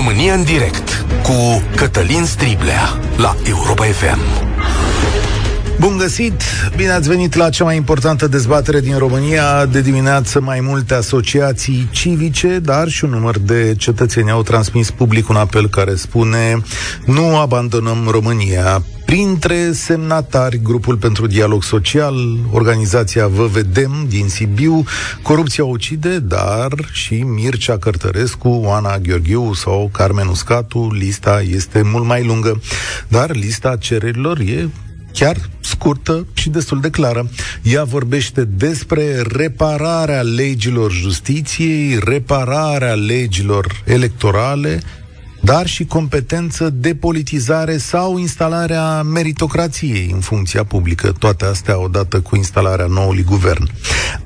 România în direct cu Cătălin Striblea la Europa FM. Bun găsit! Bine ați venit la cea mai importantă dezbatere din România. De dimineață mai multe asociații civice, dar și un număr de cetățeni au transmis public un apel care spune nu abandonăm România. Printre semnatari, Grupul pentru Dialog Social, organizația Vă Vedem din Sibiu, Corupția Ucide, dar și Mircea Cărtărescu, Oana Gheorghiu sau Carmen Uscatu. Lista este mult mai lungă, dar lista cererilor e chiar scurtă și destul de clară. Ea vorbește despre repararea legilor justiției, repararea legilor electorale, dar și competență de politizare sau instalarea meritocrației în funcția publică, toate astea odată cu instalarea noului guvern.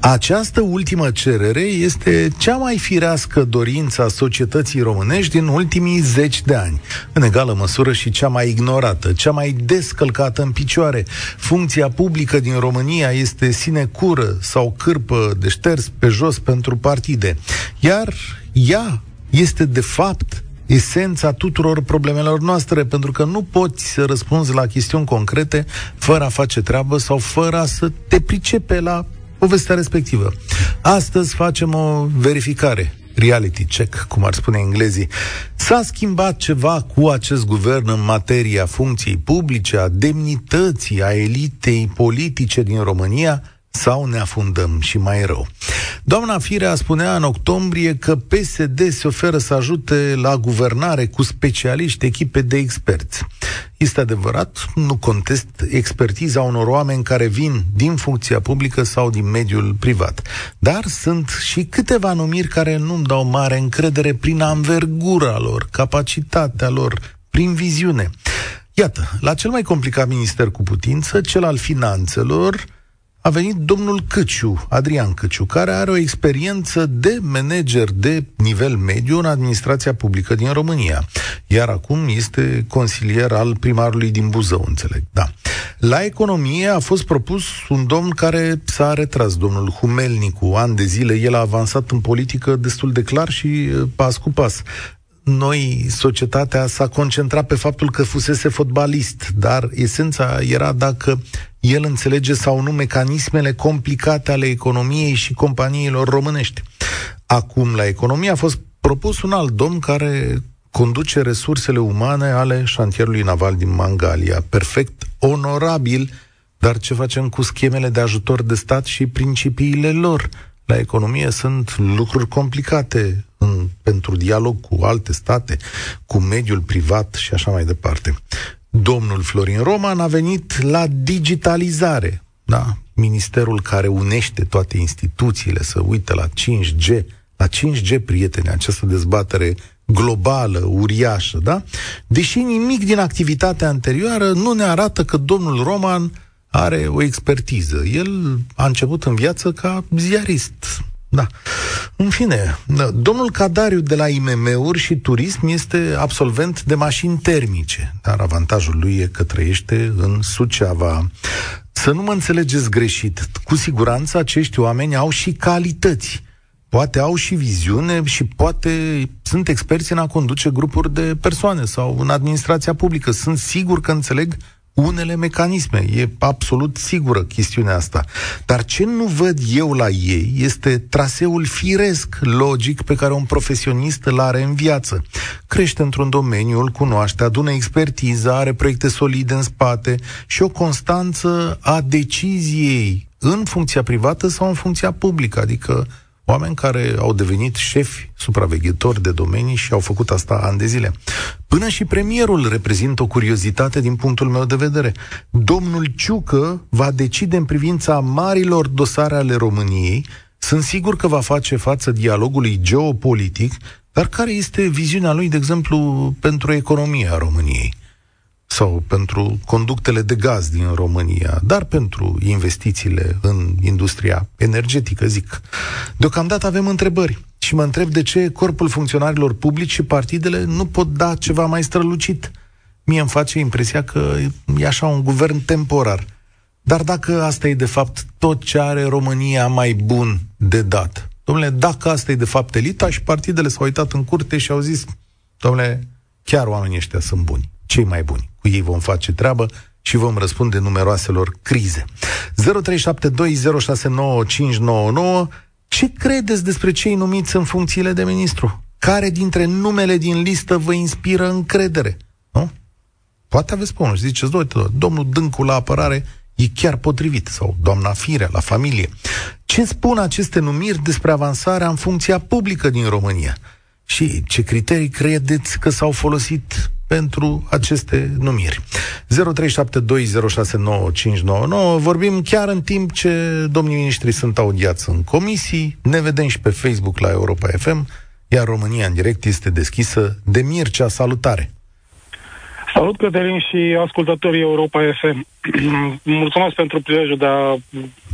Această ultimă cerere este cea mai firească dorință a societății românești din ultimii zeci de ani, în egală măsură și cea mai ignorată, cea mai descălcată în picioare. Funcția publică din România este sinecură sau cârpă de șters pe jos pentru partide, iar ea este de fapt esența tuturor problemelor noastre, pentru că nu poți să răspunzi la chestiuni concrete fără a face treabă sau fără a să te pricepe la povestea respectivă. Astăzi facem o verificare reality check, cum ar spune englezii. S-a schimbat ceva cu acest guvern în materia funcției publice, a demnității, a elitei politice din România? Sau ne afundăm și mai rău. Doamna Firea spunea în octombrie că PSD se oferă să ajute la guvernare cu specialiști, echipe de experți. Este adevărat, nu contest expertiza unor oameni care vin din funcția publică sau din mediul privat. Dar sunt și câteva numiri care nu-mi dau mare încredere prin anvergura lor, capacitatea lor, prin viziune. Iată, la cel mai complicat minister cu putință, cel al finanțelor, a venit domnul Căciu, Adrian Căciu, care are o experiență de manager de nivel mediu în administrația publică din România. Iar acum este consilier al primarului din Buzău, înțeleg. Da. La economie a fost propus un domn care s-a retras, domnul Humelnicu, ani de zile. El a avansat în politică destul de clar și uh, pas cu pas noi, societatea s-a concentrat pe faptul că fusese fotbalist, dar esența era dacă el înțelege sau nu mecanismele complicate ale economiei și companiilor românești. Acum, la economie a fost propus un alt domn care conduce resursele umane ale șantierului naval din Mangalia. Perfect onorabil, dar ce facem cu schemele de ajutor de stat și principiile lor? La economie sunt lucruri complicate în, pentru dialog cu alte state, cu mediul privat și așa mai departe. Domnul Florin Roman a venit la digitalizare, da? Ministerul care unește toate instituțiile să uite la 5G, la 5G, prieteni, această dezbatere globală, uriașă, da? Deși nimic din activitatea anterioară nu ne arată că domnul Roman are o expertiză. El a început în viață ca ziarist. Da. În fine, da. domnul Cadariu de la IMM-uri și turism este absolvent de mașini termice, dar avantajul lui e că trăiește în Suceava. Să nu mă înțelegeți greșit, cu siguranță acești oameni au și calități. Poate au și viziune și poate sunt experți în a conduce grupuri de persoane sau în administrația publică. Sunt sigur că înțeleg unele mecanisme. E absolut sigură chestiunea asta. Dar ce nu văd eu la ei este traseul firesc, logic, pe care un profesionist îl are în viață. Crește într-un domeniu, îl cunoaște, adună expertiză, are proiecte solide în spate și o constanță a deciziei în funcția privată sau în funcția publică, adică Oameni care au devenit șefi, supraveghetori de domenii și au făcut asta ani de zile. Până și premierul reprezintă o curiozitate din punctul meu de vedere. Domnul Ciucă va decide în privința marilor dosare ale României. Sunt sigur că va face față dialogului geopolitic, dar care este viziunea lui, de exemplu, pentru economia României? Sau pentru conductele de gaz din România, dar pentru investițiile în industria energetică, zic. Deocamdată avem întrebări și mă întreb de ce corpul funcționarilor publici și partidele nu pot da ceva mai strălucit. Mie îmi face impresia că e așa un guvern temporar. Dar dacă asta e de fapt tot ce are România mai bun de dat, domnule, dacă asta e de fapt elita și partidele s-au uitat în curte și au zis Domnule, chiar oamenii ăștia sunt buni, cei mai buni. Cu ei vom face treabă și vom răspunde numeroaselor crize. 0372069599 Ce credeți despre cei numiți în funcțiile de ministru? Care dintre numele din listă vă inspiră încredere? Nu? Poate aveți pe unul și ziceți, domnul Dâncu la apărare e chiar potrivit, sau doamna Firea la familie. Ce spun aceste numiri despre avansarea în funcția publică din România? Și ce criterii credeți că s-au folosit pentru aceste numiri. 0372069599 Vorbim chiar în timp ce domnii ministri sunt audiați în comisii. Ne vedem și pe Facebook la Europa FM, iar România în direct este deschisă de Mircea. Salutare! Salut, Cătălin și ascultătorii Europa FM. Mulțumesc pentru prilejul de a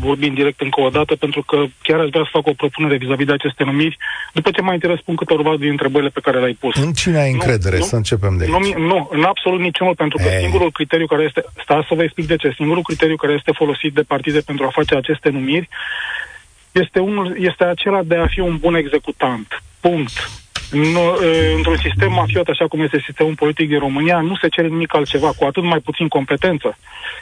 vorbi în direct încă o dată, pentru că chiar aș vrea să fac o propunere vis-a-vis de aceste numiri, după ce mai întâi răspund câteva din întrebările pe care le-ai pus. În cine ai încredere? Nu, să începem de aici. Nu, nu, în absolut niciunul, pentru că Ei. singurul criteriu care este, sta să vă explic de ce, singurul criteriu care este folosit de partide pentru a face aceste numiri este, unul, este acela de a fi un bun executant. Punct. Nu, într-un sistem mafiot, așa cum este sistemul politic din România, nu se cere nimic altceva, cu atât mai puțin competență.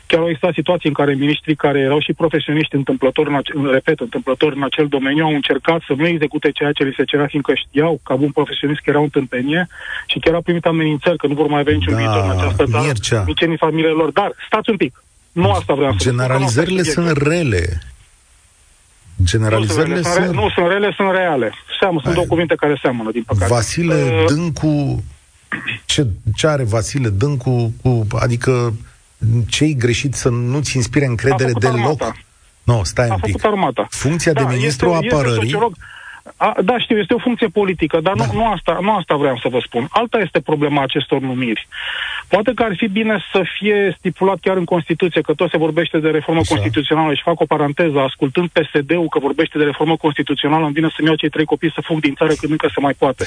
Chiar au existat situații în care ministrii care erau și profesioniști întâmplători, în ace- repet, întâmplători în acel domeniu, au încercat să nu execute ceea ce li se cerea, fiindcă știau, ca bun profesionist, că erau în tâmpenie și chiar au primit amenințări că nu vor mai avea niciun da, viitor în această țară, nici în familiile lor. Dar, stați un pic, nu asta vreau să Generalizările sunt rele. Generalizările nu sunt, rele, sunt... Nu sunt rele, sunt reale. Seamă, sunt două cuvinte care seamănă, din păcate. Vasile uh... Dâncu... Ce, ce are Vasile Dâncu cu... Adică ce-i greșit să nu-ți inspire încredere deloc? Nu, no, stai a un pic. armata. Funcția da, de ministru este, apărării... Este a, da, știu, este o funcție politică, dar da. nu, nu, asta, nu asta vreau să vă spun. Alta este problema acestor numiri. Poate că ar fi bine să fie stipulat chiar în Constituție, că tot se vorbește de reformă Așa. constituțională și fac o paranteză, ascultând PSD-ul că vorbește de reformă constituțională, îmi vine să-mi iau cei trei copii să fug din țară când încă se mai poate.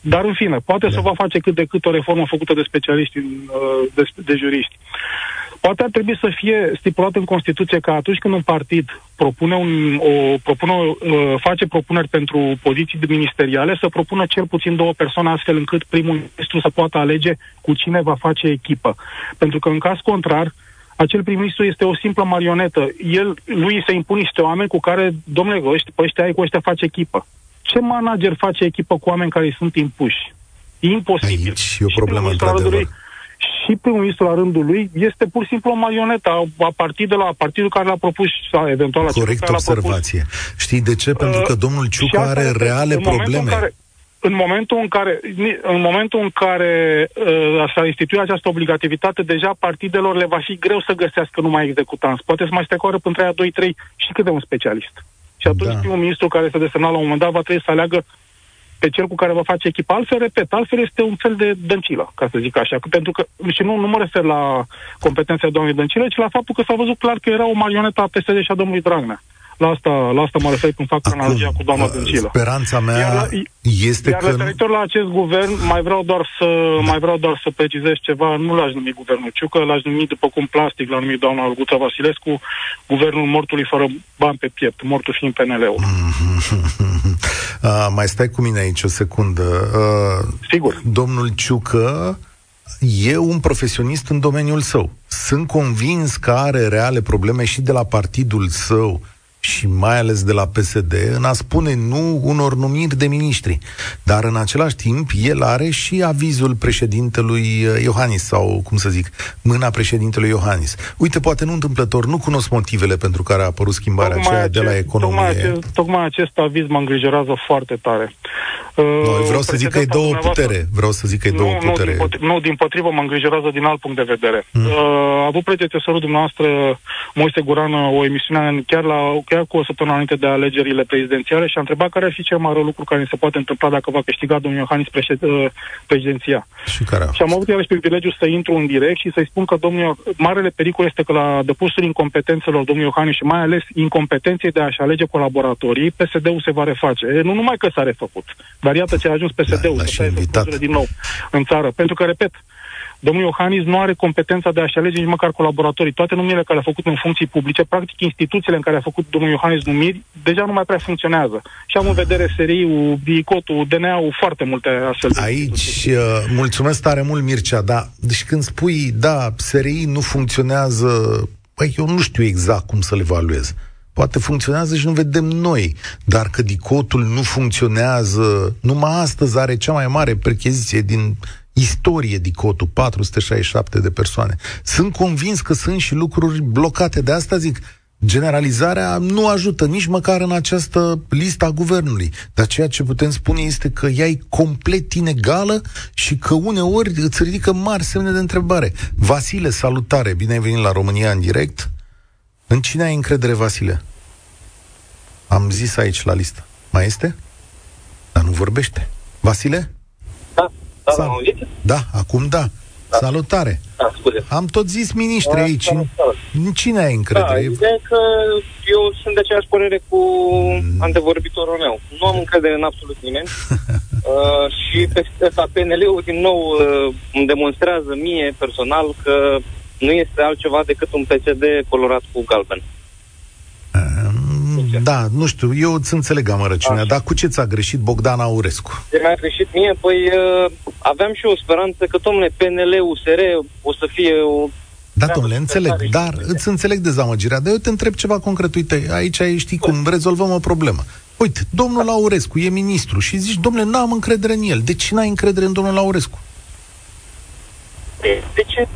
Dar în fine, poate da. să va face cât de cât o reformă făcută de specialiști, uh, de, de juriști. Poate ar trebui să fie stipulat în Constituție că atunci când un partid propune un, o, propune, uh, face propuneri pentru poziții ministeriale, să propună cel puțin două persoane astfel încât primul ministru să poată alege cu cine va face echipă. Pentru că în caz contrar, acel prim-ministru este o simplă marionetă. El, lui se impun niște oameni cu care, domnule, ăștia, pe ăștia ai cu ăștia face echipă. Ce manager face echipă cu oameni care sunt impuși? E imposibil. Aici e o problemă, într-adevăr și primul ministru la rândul lui este pur și simplu o marionetă a, a partidului, a partidul care l-a propus sau eventual a Corect care observație. Propus. Știi de ce? Pentru că uh, domnul Ciucă are reale în probleme. În care, în momentul în care, în momentul în care uh, s-a instituit această obligativitate, deja partidelor le va fi greu să găsească numai executanți. Poate să mai strecoară până 3 2 3 și câte un specialist. Și atunci da. primul ministru care se desemna la un moment dat va trebui să aleagă pe cel cu care va face echipa. Altfel, repet, altfel este un fel de dăncilă, ca să zic așa. Pentru că, și nu, nu mă refer la competența doamnei Dăncilă, ci la faptul că s-a văzut clar că era o marionetă a PSD și a domnului Dragnea. La asta, la asta mă refer când fac Acum, analogia cu doamna Dăncilă. Speranța mea iar la, este iar că... referitor la acest guvern, mai vreau doar să da. mai vreau doar să precizez ceva. Nu l-aș numi guvernul Ciucă, l-aș numi după cum plastic l-a numit doamna Olguța Vasilescu, guvernul mortului fără bani pe piept, mortul fiind PNL-ul. uh, mai stai cu mine aici o secundă. Uh, Sigur. Domnul Ciucă e un profesionist în domeniul său. Sunt convins că are reale probleme și de la partidul său și mai ales de la PSD în a spune nu unor numiri de miniștri. Dar în același timp, el are și avizul președintelui uh, Iohannis, sau cum să zic, mâna președintelui Iohannis. Uite, poate nu întâmplător, nu cunosc motivele pentru care a apărut schimbarea tocmai aceea acest, de la economie. Tocmai acest, tocmai acest aviz mă îngrijorează foarte tare. Uh, no, vreau să zic că e două putere. Vreau să zic că e două nu, putere. Nu, din, nu, din potrivă mă îngrijorează din alt punct de vedere. Mm. Uh, a avut predecesorul dumneavoastră, Moise Gurană, o emisiune chiar la chiar cu o săptămână înainte de alegerile prezidențiale și a întrebat care ar fi cel mai rău lucru care se poate întâmpla dacă va câștiga domnul Iohannis președ, uh, președinția. Și, care și am avut iarăși privilegiul să intru în direct și să-i spun că domnul, marele pericol este că la depusul incompetențelor domnului Iohannis și mai ales incompetenței de a-și alege colaboratorii, PSD-ul se va reface. E, nu numai că s-a refăcut, dar iată ce a ajuns PSD-ul, da, să din nou în țară. Pentru că, repet, Domnul Iohannis nu are competența de a-și alege nici măcar colaboratorii. Toate numirile care le-a făcut în funcții publice, practic instituțiile în care a făcut domnul Iohannis numiri, deja nu mai prea funcționează. Și am în vedere SRI-ul, BICOT-ul, DNA-ul, foarte multe astfel de Aici, uh, mulțumesc tare mult, Mircea, da. Deci când spui, da, SRI nu funcționează, păi eu nu știu exact cum să le evaluez. Poate funcționează și nu vedem noi. Dar că dicotul nu funcționează, numai astăzi are cea mai mare percheziție din istorie dicotul, 467 de persoane. Sunt convins că sunt și lucruri blocate. De asta zic, generalizarea nu ajută nici măcar în această listă a guvernului. Dar ceea ce putem spune este că ea e complet inegală și că uneori îți ridică mari semne de întrebare. Vasile, salutare, bine ai venit la România în direct. În cine ai încredere, Vasile? Am zis aici la listă. Mai este? Dar nu vorbește. Vasile? Da, da, Sal- da acum da. da. Salutare. Da, scuze. Am tot zis miniștri Da, aici. salut, salut. În cine ai Da, încredere? ideea e că eu sunt de aceeași părere cu antevorbitorul meu. Nu am încredere în absolut nimeni. uh, și pe ăsta PNL-ul din nou uh, îmi demonstrează mie personal că nu este altceva decât un PSD colorat cu galben. Mm, Da, nu știu, eu îți înțeleg amărăciunea, Așa. dar cu ce ți-a greșit Bogdan Aurescu? Ce mi-a greșit mie? Păi uh, aveam și eu o speranță că, domnule, PNL, USR o să fie o... Da, treabă domnule, super înțeleg, tare și dar super. îți înțeleg dezamăgirea. Dar eu te întreb ceva concret. Uite, aici știi cum rezolvăm o problemă. Uite, domnul Aurescu e ministru și zici, domnule, n-am încredere în el. De ce n-ai încredere în domnul Aurescu? De, de ce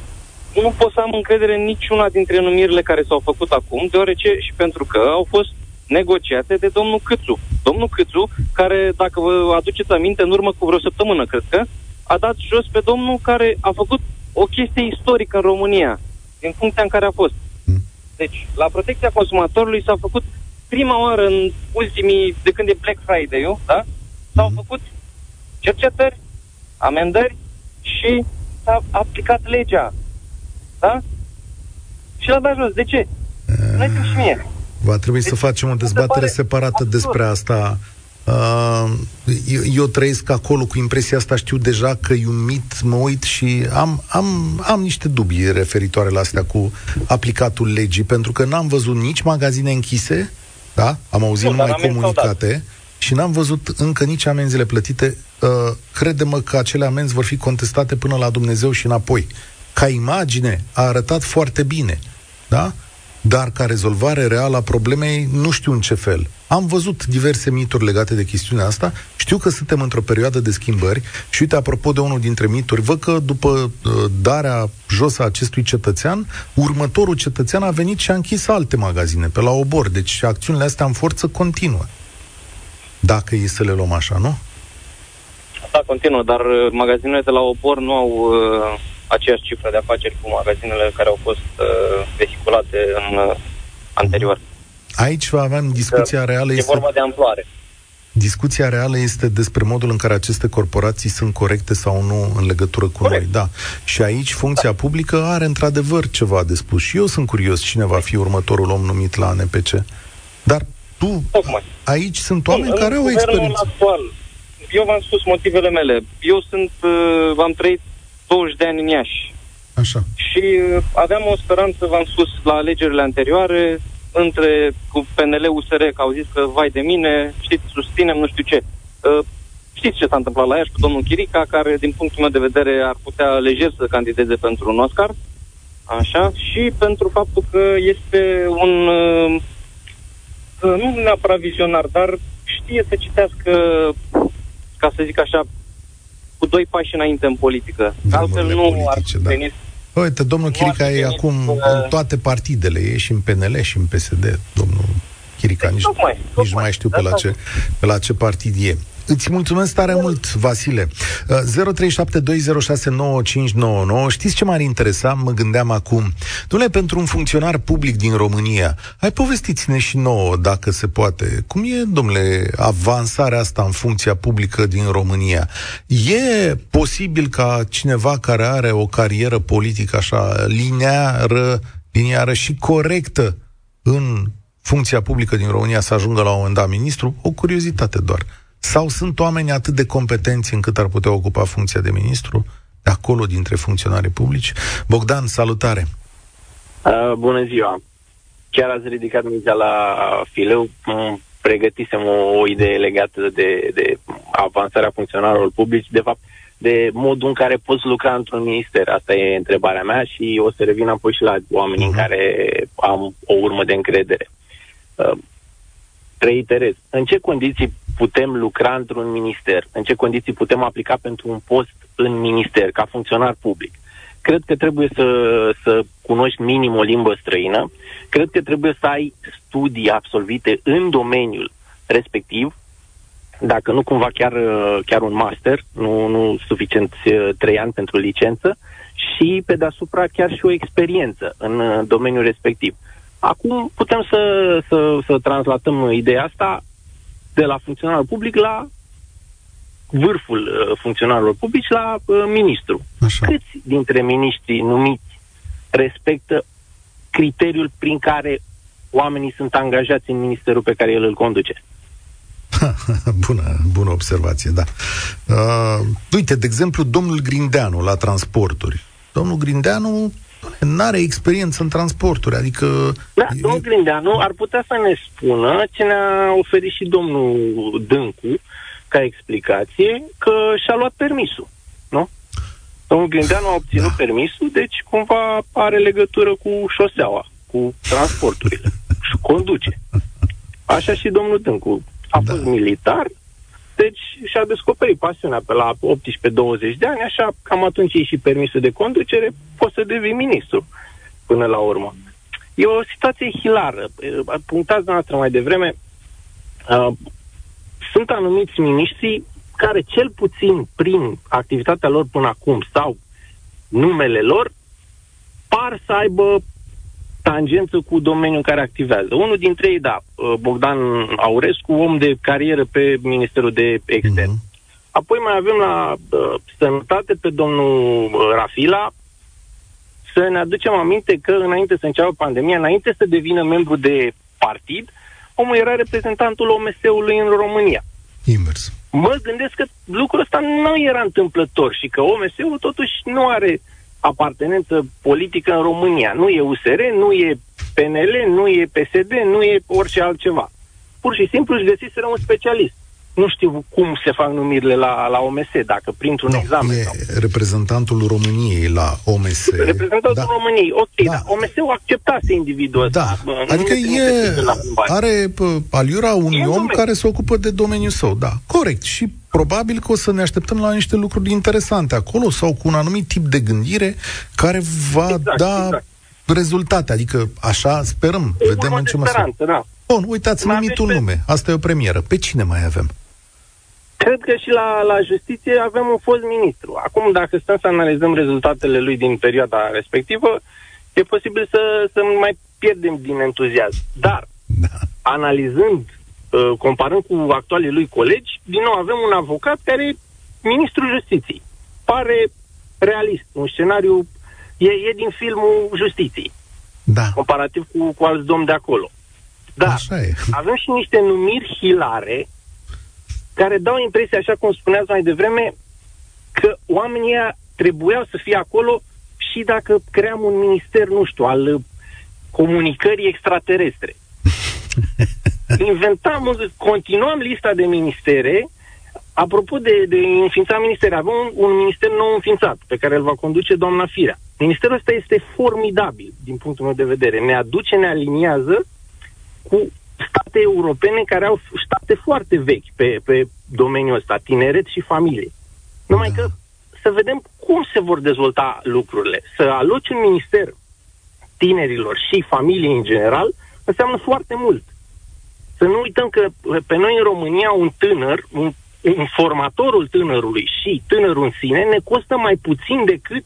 nu pot să am încredere în niciuna dintre numirile care s-au făcut acum, deoarece și pentru că au fost negociate de domnul Câțu. Domnul Câțu, care, dacă vă aduceți aminte, în urmă cu vreo săptămână, cred că, a dat jos pe domnul care a făcut o chestie istorică în România, din funcția în care a fost. Hmm. Deci, la protecția consumatorului s-a făcut prima oară în ultimii, de când e Black Friday-ul, da? S-au Mhm. făcut cercetări, amendări și s-a aplicat legea. Da? Și l-a dat jos. De ce? Nu și mie. Va trebui să Deci, facem o mi se dezbatere pare separată absurd. despre asta. Uh, eu, eu trăiesc acolo cu impresia asta, știu deja că e un mit, mă uit și am, am, am niște dubii referitoare la astea cu aplicatul legii, pentru că n-am văzut nici magazine închise, da? Am auzit Nu, numai dar amenzi s-au comunicate și n-am văzut încă nici amenzile plătite. Uh, crede-mă că acele amenzi vor fi contestate până la Dumnezeu și înapoi. Ca imagine a arătat foarte bine, da? Dar ca rezolvare reală a problemei, nu știu în ce fel. Am văzut diverse mituri legate de chestiunea asta. Știu că suntem într-o perioadă de schimbări și uite, apropo de unul dintre mituri, văd că după uh, darea jos a acestui cetățean, următorul cetățean a venit și a închis alte magazine pe la obor. Deci acțiunile astea în forță continuă. Dacă e să le luăm așa, nu? Da, continuă, dar uh, magazinele de la Obor nu au uh, aceeași cifră de afaceri cu magazinele care au fost uh, vehiculate în uh, anterior. Aici avem discuția reală. E Este... vorba de amploare. Discuția reală este despre modul în care aceste corporații sunt corecte sau nu în legătură cu Corect. noi. Da. Și aici funcția publică are într-adevăr ceva de spus. Și eu sunt curios cine va fi următorul om numit la NPC. Dar tu, Tocmai. aici sunt oameni În care au guvernul experiență. actual, eu v-am spus motivele mele. Eu sunt, uh, am trăit 20 de ani în Iași Așa. și uh, aveam o speranță, v-am spus, la alegerile anterioare, între cu PNL, USR, că au zis că, vai de mine, știți, susținem nu știu ce. Uh, știți ce s-a întâmplat la Iași cu domnul Chirica, care, din punctul meu de vedere, ar putea lejer să candideze pentru un Oscar. Așa, și pentru faptul că este un, uh, uh, nu neapărat vizionar, dar știe să citească, ca să zic așa, cu doi pași înainte în politică. Drumurile Altfel nu ar politice, da. veni Uite, domnul Nu ar Chirica fi e venit, acum uh, în toate partidele, e și în PNL și în PSD, domnul Chirica. Nici, Tocmai, nici nu tocmai. mai știu De pe la, asta ce, pe la ce partid e. Îți mulțumesc tare mult, Vasile. Uh, 0372069599. Știți ce m-ar interesa? Mă gândeam acum. Dom'le, pentru un funcționar public din România, hai povestiți-ne și nouă, dacă se poate. Cum e, domnule, avansarea asta în funcția publică din România? E posibil ca cineva care are o carieră politică așa lineară, lineară și corectă în funcția publică din România să ajungă la un moment dat ministru? O curiozitate doar. Sau sunt oameni atât de competenți încât ar putea ocupa funcția de ministru? de acolo dintre funcționari publici. Bogdan, salutare! Uh, bună ziua! Chiar ați ridicat mingea la fileu. Pregătisem o, o idee legată de, de avansarea funcționarilor publici. De fapt, de modul în care poți lucra într-un minister. Asta e întrebarea mea și o să revin apoi și la oamenii uh-huh. în mhm. care am o urmă de încredere. Uh, reiterez, în ce condiții putem lucra într-un minister? În ce condiții putem aplica pentru un post în minister, ca funcționar public? Cred că trebuie să, să cunoști minim o limbă străină, cred că trebuie să ai studii absolvite în domeniul respectiv, dacă nu cumva chiar, chiar un master, nu, nu suficient uh, trei ani pentru licență, și pe deasupra chiar și o experiență în uh, domeniul respectiv. Acum putem să, să, să translatăm ideea asta de la funcționarul public la vârful uh, funcționarilor publici la uh, ministru. Așa. Câți dintre miniștrii numiți respectă criteriul prin care oamenii sunt angajați în ministerul pe care el îl conduce? bună, bună observație, da. Uh, uite, de exemplu, domnul Grindeanu la transporturi. Domnul Grindeanu nu are experiență în transporturi, adică... Da, domnul Grindeanu ar putea să ne spună ce ne-a oferit și domnul Dâncu ca explicație, că și-a luat permisul, nu? Domnul Grindeanu a obținut da. permisul, deci cumva are legătură cu șoseaua, cu transporturile și conduce. Așa și domnul Dâncu. A da. fost militar, deci și-a descoperit pasiunea pe la 18-20 de ani, așa cam atunci e și permisul de conducere, poți să devii ministru până la urmă. E o situație hilară. Punctați noastră mai devreme, uh, sunt anumiți miniștri care cel puțin prin activitatea lor până acum sau numele lor par să aibă tangență cu domeniul în care activează. Unul dintre ei, da, uh, Bogdan Aurescu, om de carieră pe Ministerul de Extern. Uh-huh. Apoi mai avem la uh, sănătate pe domnul uh, Rafila, să ne aducem aminte că înainte să înceapă pandemia, înainte să devină membru de partid, omul era reprezentantul OMS-ului în România. Invers. Mă gândesc că lucrul ăsta nu era întâmplător și că OMS-ul totuși nu are apartenență politică în România. Nu e USR, nu e PNL, nu e PSD, nu e orice altceva. Pur și simplu își găsiseră un specialist. Nu știu cum se fac numirile la, la OMS, dacă printr-un no, examen. E sau... reprezentantul României la OMS. Reprezentantul da. României, ok, da. dar OMS-ul acceptase individul ăsta. Da, adică e, are aliura unui e om care se ocupă de domeniul său, da, corect. Și probabil că o să ne așteptăm la niște lucruri interesante acolo sau cu un anumit tip de gândire care va exact, da exact. rezultate. Adică așa sperăm, e vedem în ce măsură. Da. Bun, uitați, numit un nume. Asta e o premieră. Pe cine mai avem? Cred că și la, la justiție avem un fost ministru. Acum, dacă stăm să analizăm rezultatele lui din perioada respectivă, e posibil să, să mai pierdem din entuziasm. Dar, da. analizând, uh, comparând cu actualii lui colegi, din nou avem un avocat care e ministrul justiției. Pare realist, un scenariu, e, e din filmul justiției. Da. Comparativ cu, cu alți domni de acolo. Da, avem și niște numiri hilare care dau impresia, așa cum spuneați mai devreme, că oamenii trebuiau să fie acolo și dacă cream un minister, nu știu, al comunicării extraterestre. Inventam, continuam lista de ministere. Apropo de, de înființa ministere, avem un, un minister nou înființat, pe care îl va conduce doamna Firea. Ministerul ăsta este formidabil, din punctul meu de vedere. Ne aduce, ne aliniază cu state europene care au state foarte vechi pe, pe domeniul ăsta, tineret și familie. Numai da. că să vedem cum se vor dezvolta lucrurile. Să aloci un minister tinerilor și familiei în general înseamnă foarte mult. Să nu uităm că pe noi în România un tânăr, un, un formatorul tânărului și tânărul în sine ne costă mai puțin decât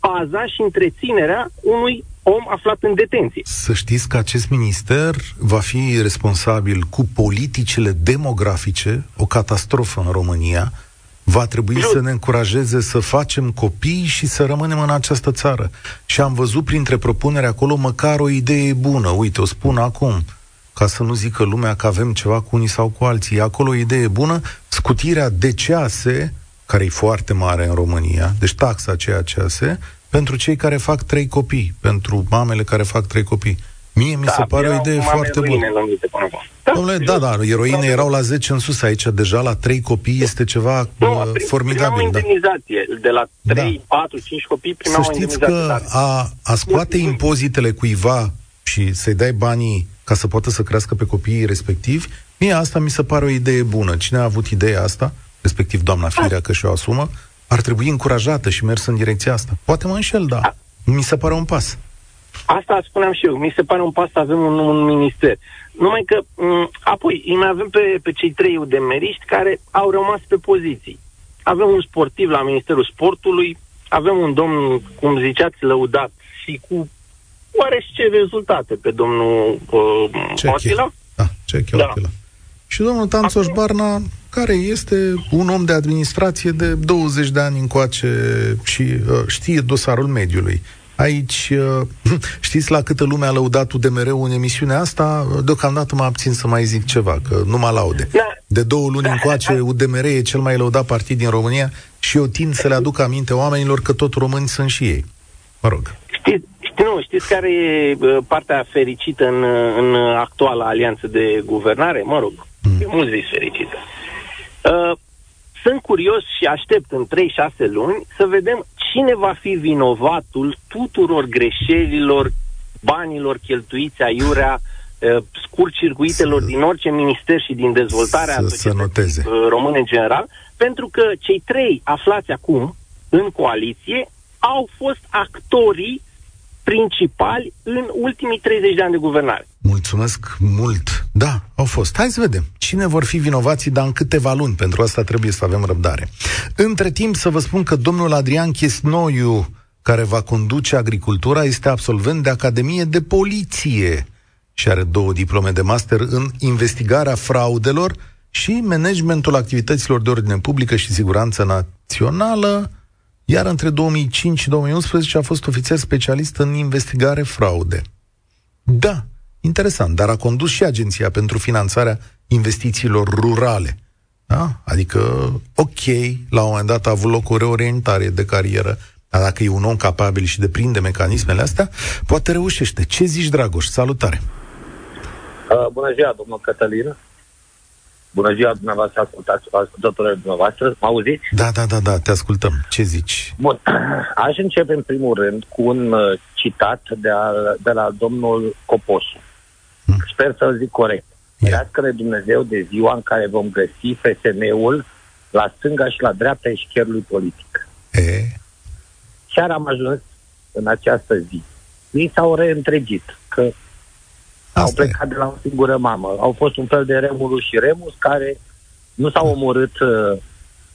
paza și întreținerea unui om aflat în detenție. Să știți că acest minister va fi responsabil cu politicile demografice, o catastrofă în România, va trebui să ne încurajeze să facem copii și să rămânem în această țară. Și am văzut printre propuneri acolo măcar o idee bună. Uite, o spun acum, ca să nu zică lumea că avem ceva cu unii sau cu alții. E acolo o idee bună, scutirea de cease care e foarte mare în România, deci taxa aceea CASE, pentru cei care fac trei copii, pentru mamele care fac trei copii. Mie mi Da, se pare o erau idee mame foarte bună. ruine numite până acum. Da, Domnule, da, da, eroine erau la 10 în sus, aici deja la 3 copii este ceva Nu, uh, prim- formidabil. primeau Da. indemnizație. De la 3, Da. 4, 5 copii primeau Să o știți indemnizație. că da. a, a scoate impozitele cuiva și să-i dai banii ca să poată să crească pe copiii respectivi, mie asta mi se pare o idee bună. Cine a avut ideea asta, respectiv doamna Firea că și-o asumă, ar trebui încurajată și mers în direcția asta. Poate mă înșel, da. Mi se pare un pas. Asta spuneam și eu. Mi se pare un pas să avem un, un minister. Numai că, m- apoi, îi mai avem pe, pe cei trei udemeriști care au rămas pe poziții. Avem un sportiv la Ministerul Sportului, avem un domn, cum ziceați, lăudat și cu oarește rezultate pe domnul uh, Ce Otila. Da, ce Da. da. Și domnul Tanțoș Barna, care este un om de administrație de 20 de ani încoace și uh, știe dosarul mediului. Aici, uh, știți la câtă lume a lăudat UDMR-ul în emisiunea asta? Deocamdată mă abțin să mai zic ceva, că nu mă laude. Da. De două luni Da. încoace, UDMR e cel mai lăudat partid din România și eu tind să le aduc aminte oamenilor că tot români sunt și ei. Mă rog. Știți, ști, nu, știți care e uh, partea fericită în, uh, în actuala alianță de guvernare? Mă rog, mm. e mult zis fericită. Uh, sunt curios și aștept în 3-6 luni să vedem cine va fi vinovatul tuturor greșelilor, banilor cheltuiți aiurea, uh, scurt-circuitelor Să- din orice minister și din dezvoltarea Să- să societății, noteze. uh, române în general, pentru că cei trei aflați acum în coaliție au fost actorii principali în ultimii 30 de ani de guvernare. Mulțumesc mult. Da, au fost. Hai să vedem. Cine vor fi vinovații, dar în câteva luni. Pentru asta trebuie să avem răbdare. Între timp, să vă spun că domnul Adrian Chesnoiu, care va conduce agricultura, este absolvent de Academie de Poliție și are două diplome de master în investigarea fraudelor și managementul activităților de ordine publică și siguranță națională, iar între 2005 și 2011 a fost ofițer specialist în investigare fraude. Da, interesant, dar a condus și Agenția pentru Finanțarea Investițiilor Rurale. Da? Adică, ok, la un moment dat a avut loc o reorientare de carieră, dar dacă e un om capabil și deprinde mecanismele astea, poate reușește. Ce zici, Dragoș? Salutare! Uh, bună ziua, domnul Cătălin. Bună ziua, dumneavoastră, ascultați, ascultătorii dumneavoastră. Mă auziți? Da, da, da, da, te ascultăm. Ce zici? Bun. Aș începe, în primul rând, cu un uh, citat de, a, de la domnul Coposu. Hmm. Sper să-l zic corect. Ia. Ferească-ne Dumnezeu de ziua în care vom găsi FSN-ul la stânga și la dreapta eșcherului politic. E, Chiar am ajuns în această zi. Ei s-au reîntregit, că au asta e. plecat de la o singură mamă. Au fost un fel de Remulus și Remus care nu s-au omorât uh,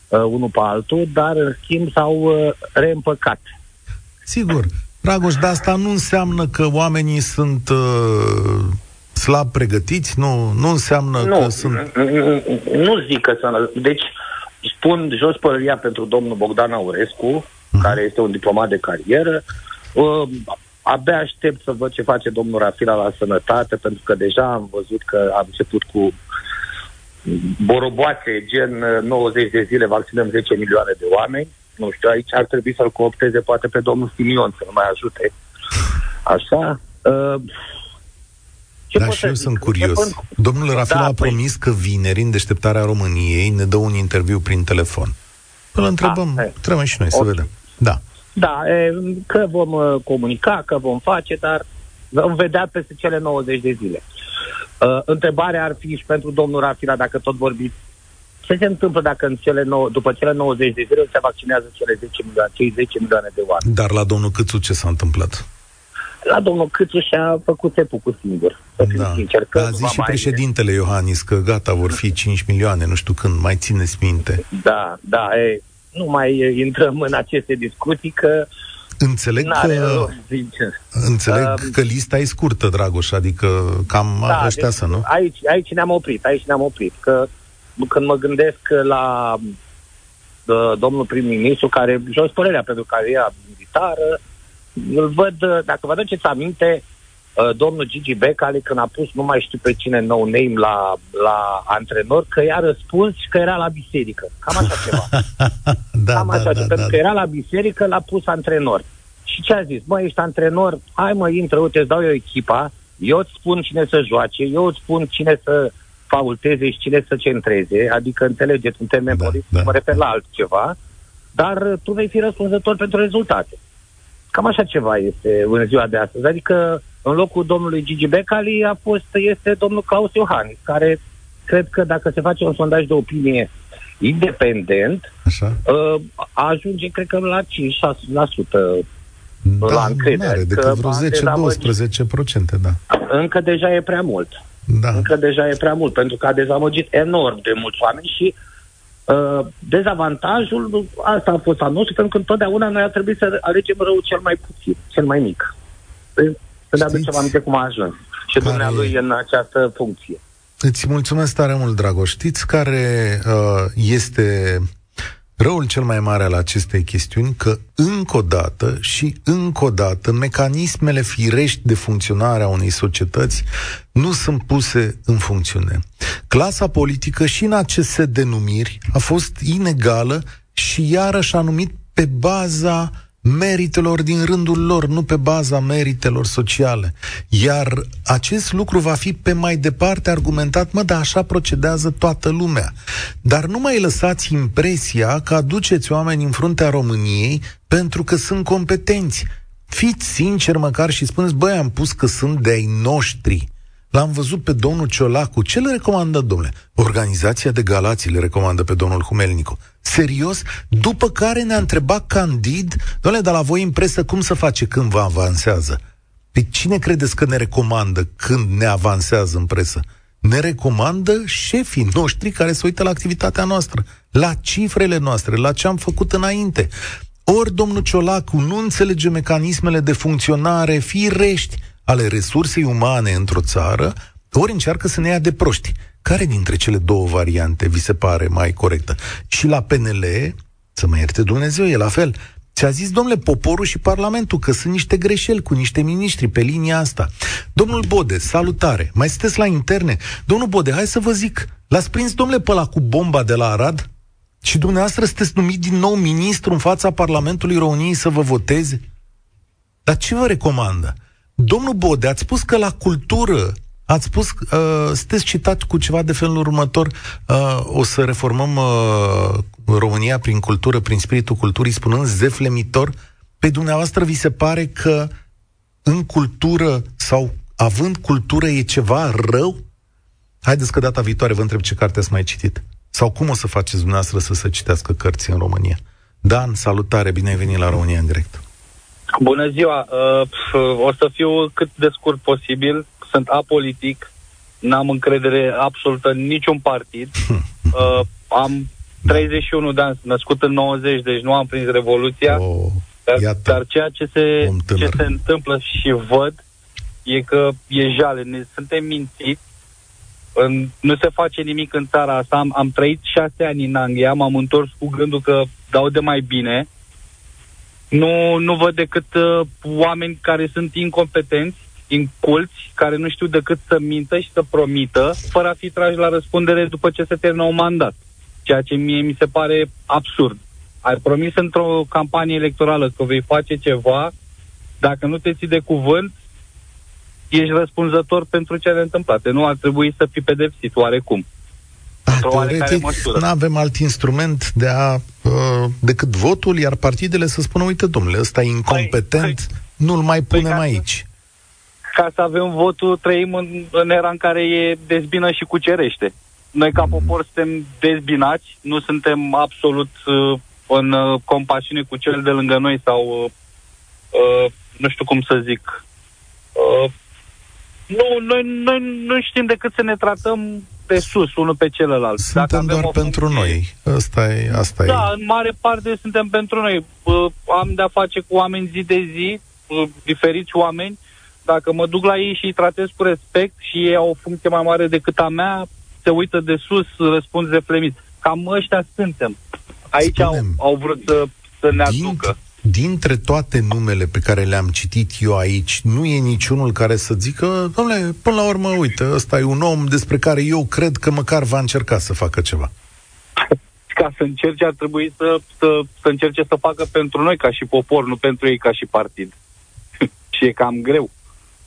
uh, unul pe altul, dar în schimb s-au uh, reîmpăcat. Sigur. Dragoș, dar asta nu înseamnă că oamenii sunt uh, slab pregătiți, nu, nu înseamnă Nu, că sunt... nu zic că sunt... Deci spun jos pălăria pentru domnul Bogdan Aurescu, Mhm. care este un diplomat de carieră. Uh, abia aștept să văd ce face domnul Rafila la sănătate, pentru că deja am văzut că a început cu boroboace, gen uh, 90 de zile vaccinăm 10 milioane de oameni. Nu știu, aici ar trebui să-l coopteze poate pe domnul Simion să-l mai ajute. Așa. Uh, ce Da, pot și să eu zic? sunt curios. Începând- Domnul Rafila Da, a păi- promis că vineri, în deșteptarea României, ne dă un interviu prin telefon. Îl întrebăm, e. trebuie și noi să Ok. vedem. Da. Da, e, că vom uh, comunica, că vom face, dar vom vedea peste cele 90 de zile. Uh, întrebarea ar fi și pentru domnul Rafila, dacă tot vorbiți, ce se întâmplă dacă în cele nou, după cele 90 de zile se vaccinează cele 10 milioane, cei 10 milioane de oameni? Dar la domnul Câțu ce s-a întâmplat? La domnul Câțu și-a făcut tepucul singur, să fim Da. sincer. Că a nu zis va și mai- președintele Iohannis că gata, vor fi 5 milioane, nu știu când, mai țineți minte. Da, da, e, nu mai e, intrăm în aceste discuții, că Înțeleg n-are că, rost, sincer. înțeleg Um, că lista e scurtă, Dragoș, adică cam Da, ăștia deci să, nu? Aici, aici ne-am oprit, aici ne-am oprit. Că când mă gândesc la uh, domnul prim-ministru, care jos părerea pentru cariera militară, îl văd, uh, dacă vă aduceți aminte, uh, domnul Gigi Becali când a pus nu mai știu pe cine nou name la, la antrenor, că i-a răspuns că era la biserică. Cam așa ceva. da, Cam da, așa, da, pentru da. că era la biserică, l-a pus antrenor. Și ce a zis? Mă, ești antrenor, hai mă, intră, uite, îți dau eu echipa, eu îți spun cine să joace, eu îți spun cine să faulteze și cine să centreze, adică înțelegeți, în termen Da, da, politic, da. mă refer la altceva, dar uh, tu vei fi răspunzător pentru rezultate. Cam așa ceva este în ziua de astăzi. Adică în locul domnului Gigi Becali a fost, este domnul Claus Iohannis, care cred că dacă se face un sondaj de opinie independent, Așa? uh, ajunge, cred că, la 5-6% Da, la încredere, nu are că decât vreo m-am dezamăgit. 10-12%, da. încă deja e prea mult. Da. Încă deja e prea mult, pentru că a dezamăgit enorm de mulți oameni și uh, dezavantajul, asta a fost al nostru, pentru că întotdeauna noi a trebuit să alegem rău cel mai puțin, cel mai mic. Păi, Să ne aducem Știți aminte cum a ajuns. Și care- dumnealui în această funcție. Îți mulțumesc tare mult, Dragoș. Știți care uh, este răul cel mai mare al acestei chestiuni? Că încă o dată și încă o dată mecanismele firești de funcționare a unei societăți nu sunt puse în funcțiune. Clasa politică și în acest set de numiri a fost inegală și iarăși a numit pe baza meritelor din rândul lor, nu pe baza meritelor sociale. Iar acest lucru va fi pe mai departe argumentat, mă, dar așa procedează toată lumea. Dar nu mai lăsați impresia că aduceți oameni în fruntea României pentru că sunt competenți. Fiți sinceri măcar și spuneți, băi, am pus că sunt de-ai noștri. L-am văzut pe domnul Ciolacu. Ce le recomandă, domnule? Organizația de Galații le recomandă pe domnul Humelnicu. Serios? După care ne-a întrebat candid, domnule, dar la voi în presă cum să face când vă avansează? Pe cine credeți că ne recomandă când ne avansează în presă? Ne recomandă șefii noștri care se uită la activitatea noastră, la cifrele noastre, la ce am făcut înainte. Ori domnul Ciolacu nu înțelege mecanismele de funcționare firești ale resursei umane într-o țară, ori încearcă să ne ia de proști. Care dintre cele două variante vi se pare mai corectă? Și la PNL, să mă ierte Dumnezeu, e la fel. Ți-a zis, domnule, poporul și Parlamentul că sunt niște greșeli cu niște miniștri pe linia asta. Domnul Bode, salutare. Mai sunteți la interne? Domnul Bode, hai să vă zic, l-ați prins, domnule, pe ăla cu bomba de la Arad? Și dumneavoastră sunteți numit din nou ministru în fața Parlamentului României să vă voteze? Dar ce vă recomandă? Domnul Bode, ați spus că la cultură, ați spus, uh, sunteți citat cu ceva de felul următor, uh, o să reformăm uh, România prin cultură, prin spiritul culturii, spunând zeflemitor. Pe dumneavoastră vi se pare că în cultură sau având cultură e ceva rău? Haideți că data viitoare vă întreb ce carte ați mai citit. Sau cum o să faceți dumneavoastră să se citească cărți în România? Dan, salutare, bine ai venit la România în direct. Bună ziua! Uh, pf, o să fiu cât de scurt posibil. Sunt apolitic. N-am încredere absolută în niciun partid. Uh, am 31 de ani, sunt născut în 90, deci nu am prins Revoluția. Oh, Dar, iată. dar ceea ce se, om tânăr. ce se întâmplă și văd e că e jale. Ne, suntem mințiți. În, nu se face nimic în țara asta. Am, am trăit șase ani în Anglia, m-am întors cu gândul că dau de mai bine. Nu, nu văd decât uh, oameni care sunt incompetenți, inculți, care nu știu decât să mintă și să promită, fără a fi trași la răspundere după ce se termină un mandat. Ceea ce mie mi se pare absurd. Ai promis într-o campanie electorală că vei face ceva, dacă nu te ții de cuvânt, ești răspunzător pentru cele întâmplate. Nu ar trebui să fii pedepsit oarecum. Da, într-o oarecare teoretic, măsură. nu avem alt instrument de a, uh, decât votul, iar partidele să spună, uite, domnule, ăsta e incompetent, nu-l mai Păi, punem ca să- aici. Ca să avem votul, trăim în, în era în care e dezbină și cucerește. Noi, ca popor, suntem dezbinați, nu suntem absolut uh, în uh, compasiune cu cel de lângă noi sau, uh, uh, nu știu cum să zic, uh, nu, noi, noi nu știm decât să ne tratăm de sus, unul pe celălalt. Suntem avem doar o pentru funcție- noi. Asta e, asta Da, e. în mare parte suntem pentru noi. Uh, am de-a face cu oameni zi de zi, uh, diferiți oameni. Dacă mă duc la ei și îi tratez cu respect și ei au o funcție mai mare decât a mea, se uită de sus, răspund zeflemit. Cam ăștia suntem. Aici au, Spunem. au vrut să, să ne Din, aducă. Dintre toate numele pe care le-am citit eu aici, nu e niciunul care să zică, domnule, până la urmă, uite, ăsta e un om despre care eu cred că măcar va încerca să facă ceva. Ca să încerce, ar trebui să, să, să încerce să facă pentru noi ca și popor, nu pentru ei ca și partid. și e cam greu.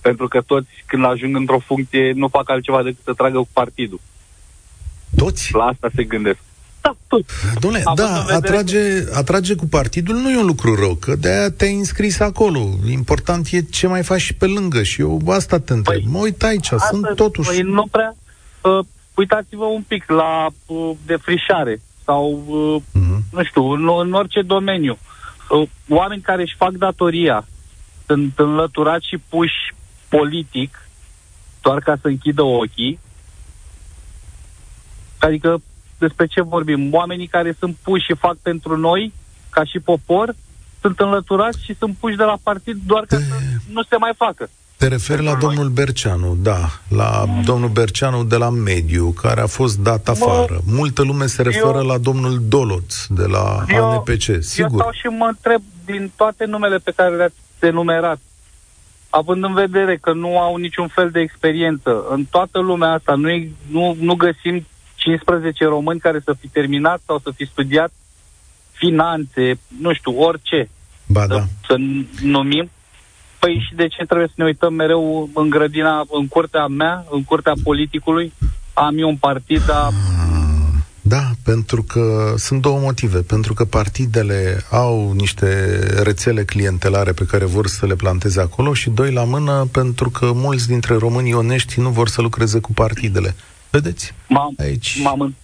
Pentru că toți, când ajung într-o funcție, nu fac altceva decât să tragă cu partidul. Toți? La asta se gândesc. Da, toți. Dom'le, da, atrage, atrage cu partidul nu e un lucru rău, că de-aia te-ai înscris acolo. Important e ce mai faci și pe lângă și eu asta te întreb. Păi, mă uit aici, astăzi, sunt totuși... Păi nu prea... Uh, uitați-vă un pic la uh, defrișare sau, uh, uh-huh. nu știu, în, în orice domeniu. Uh, oameni care își fac datoria sunt înlăturați și puși politic doar ca să închidă ochii. Adică despre ce vorbim? Oamenii care sunt puși și fac pentru noi, ca și popor, sunt înlăturați și sunt puși de la partid doar ca să nu se mai facă. Te referi la domnul Berceanu, da, la domnul Berceanu de la Mediu, care a fost dat afară. Mă, Multă lume se referă eu, la domnul Doloț de la eu, ANPC, sigur. Eu stau și mă întreb din toate numele pe care le-ați enumerat, având în vedere că nu au niciun fel de experiență, în toată lumea asta nu, nu, nu găsim 15 români care să fi terminat sau să fi studiat finanțe, nu știu, orice. Ba da. Să, să numim. Păi și de ce trebuie să ne uităm mereu în grădina, în curtea mea, în curtea politicului? Am eu un partid, dar da, pentru că sunt două motive. Pentru că partidele au niște rețele clientelare pe care vor să le planteze acolo și doi la mână pentru că mulți dintre românii onești nu vor să lucreze cu partidele. Vedeți? M-am, Aici... m-am,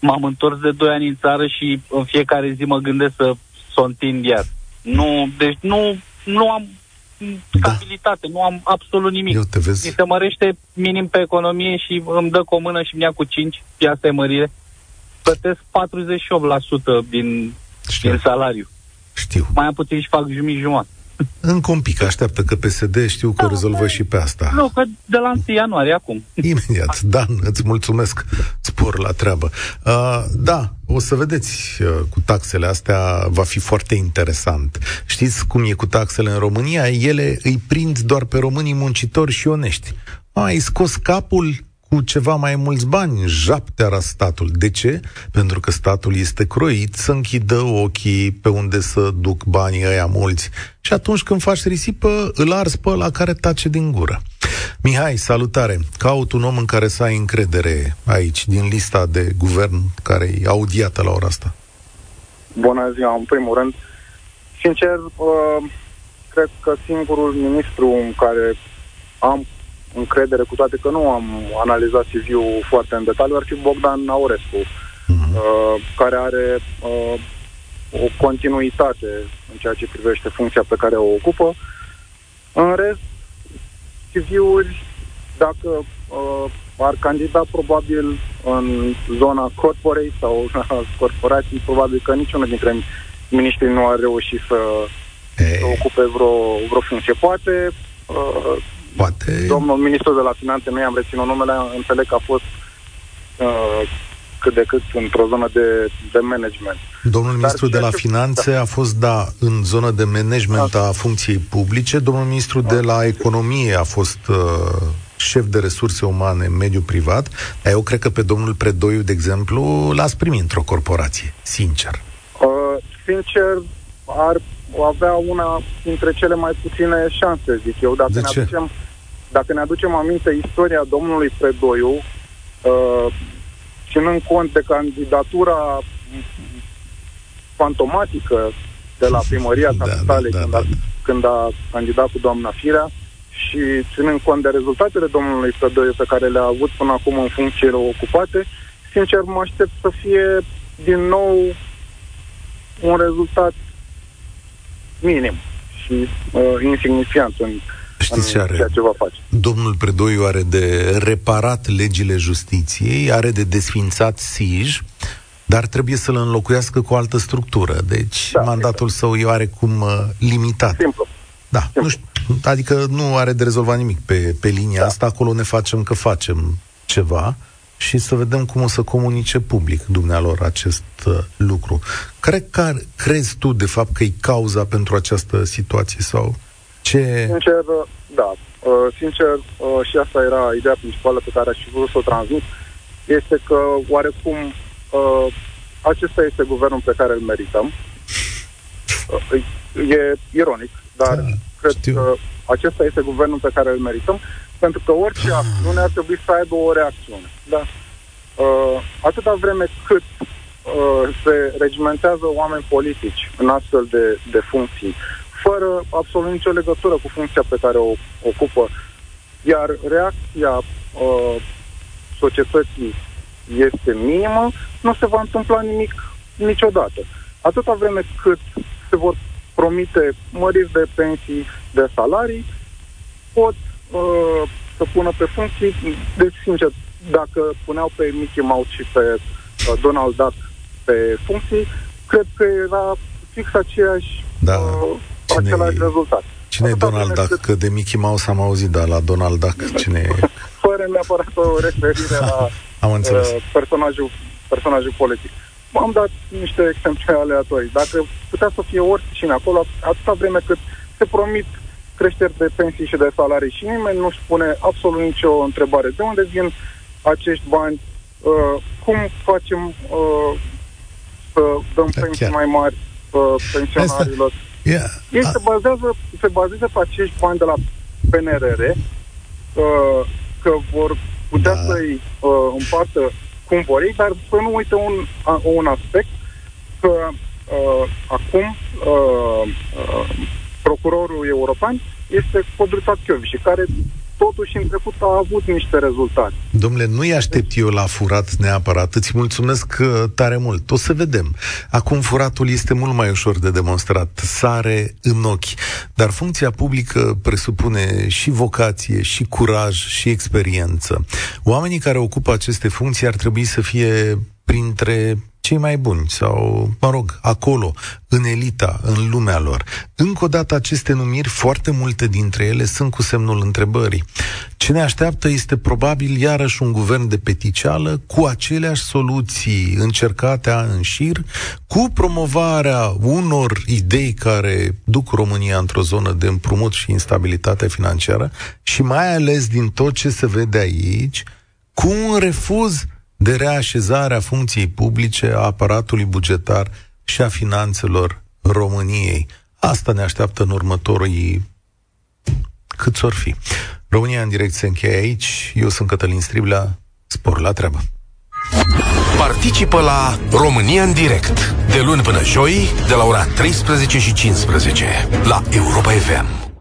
m-am întors de 2 ani în țară și în fiecare zi mă gândesc să, să o întind iar. Nu, deci nu, nu am stabilitate, da. nu am absolut nimic. Eu te vezi. Mi se mărește minim pe economie și îmi dă cu o mână și mi ia cu 5, și asta e mărire. Plătesc 48% din, Știu. din salariu. Știu. Mai am puțin și fac jumătate jumătate. Încă un pic, așteaptă că PSD știu că da, o rezolvă și pe asta. Nu, că de la 1 ianuarie acum. Imediat, Dan, îți mulțumesc. Spor la treabă. Uh, da, o să vedeți uh, cu taxele astea, va fi foarte interesant. Știți cum e cu taxele în România? Ele îi prind doar pe românii muncitori și onești. Ai scos capul, cu ceva mai mulți bani, japteara statul. De ce? Pentru că statul este croit să închidă ochii pe unde să duc banii ăia mulți. Și atunci când faci risipă, îl arzi pe la care tace din gură. Mihai, salutare! Caut un om în care să ai încredere aici, din lista de guvern care e audiată la ora asta. Bună ziua, în primul rând. Sincer, uh, cred că singurul ministru în care am încredere, cu toate că nu am analizat CV-ul foarte în detaliu, ar fi Bogdan Aurescu, uh-huh. uh, care are uh, o continuitate în ceea ce privește funcția pe care o ocupă. În rest, CV-uri, dacă uh, ar candida probabil în zona corporate sau corporații, probabil că niciunul dintre miniștrii nu ar reuși să, să ocupe vreo, vreo funcție. Poate uh, Poate... Domnul ministru de la Finanțe, noi am reținut numele, înțeleg că a fost uh, cât de cât într-o zonă de, de management. Domnul Dar ministru de la ce... Finanțe da. a fost, da, în zonă de management da. a funcției publice. Domnul ministru da. de la Economie a fost uh, șef de resurse umane în mediul privat. Dar eu cred că pe domnul Predoiu, de exemplu, l-ați primit într-o corporație, sincer. Uh, sincer, ar avea una dintre cele mai puține șanse, zic eu. Dacă de ne ce? aducem dacă ne aducem aminte istoria domnului Predoiu, uh, ținând cont de candidatura fantomatică de la primăria da, capitalei da, da, când, a, da. când a candidat cu doamna Firea și ținând cont de rezultatele domnului Predoiu pe care le-a avut până acum în funcțiile ocupate, sincer mă aștept să fie din nou un rezultat minim și uh, insignifiant în Știți ce are? ceea ce va face. Domnul Predoiu are de reparat legile justiției, are de desfințat SIJ, dar trebuie să-l înlocuiască cu o altă structură. Deci da, mandatul exact. său e oarecum uh, limitat. Simplu. Da, Simplu. Nu știu, adică nu are de rezolvat nimic pe, pe linia da. asta, acolo ne facem că facem ceva, și să vedem cum o să comunice public dumnealor acest uh, lucru. Care, care crezi tu, de fapt, că e cauza pentru această situație sau ce... Sincer, da. Uh, sincer, uh, și asta era ideea principală pe care aș fi vrut să o transmit, este că oarecum uh, acesta este guvernul pe care îl merităm. Uh, e ironic, dar da, cred știu. că acesta este guvernul pe care îl merităm, pentru că orice ah. acțiune ar trebui să aibă o reacțiune. Da? Uh, atâta vreme cât uh, se regimentează oameni politici în astfel de, de funcții, fără absolut nicio legătură cu funcția pe care o ocupă, iar reacția uh, societății este minimă, nu se va întâmpla nimic niciodată. Atâta vreme cât se vor promite măriri de pensii, de salarii, pot uh, să pună pe funcții. Deci, sincer, dacă puneau pe Mickey Mouse și pe uh, Donald Duck pe funcții, cred că era fix aceeași, da. uh, Cine același e... rezultat. Cine Asta e Donald Duck? Cât... Că de Mickey Mouse am auzit, dar la Donald Duck cine e? Fără neapărat o referire la am înțeles. Uh, personajul, personajul politic. am dat niște exemple aleatorii. Dacă putea să fie oricine acolo, atâta vreme cât se promit creșteri de pensii și de salarii și nimeni nu spune absolut nicio întrebare. De unde vin acești bani? Uh, cum facem uh, să dăm da, pensii chiar. mai mari uh, pensionarilor? Yeah. Ei se bazează, se bazează pe acești bani de la PNRR, uh, că vor putea da. să-i uh, împartă cum vor ei, dar să nu uite un, uh, un aspect, că uh, acum uh, uh, procurorul european este Codruța și care totuși în trecut a avut niște rezultate. Domnule, nu-i aștept eu la furat neapărat. Îți mulțumesc uh, tare mult. O să vedem. Acum furatul este mult mai ușor de demonstrat. Sare în ochi. Dar funcția publică presupune și vocație, și curaj, și experiență. Oamenii care ocupă aceste funcții ar trebui să fie printre cei mai buni sau, mă rog, acolo, în elita, în lumea lor. Încă o dată, aceste numiri, foarte multe dintre ele sunt cu semnul întrebării. Ce ne așteaptă este probabil iarăși un guvern de peticeală cu aceleași soluții încercate în șir, cu promovarea unor idei care duc România într-o zonă de împrumut și instabilitate financiară și mai ales din tot ce se vede aici, cu un refuz de reașezarea funcției publice a aparatului bugetar și a finanțelor României. Asta ne așteaptă în următorii cât or fi. România în direct se încheie aici. Eu sunt Cătălin Striblea. Spor la treabă. Participă la România în direct de luni până joi de la ora 13 și 15 la Europa FM.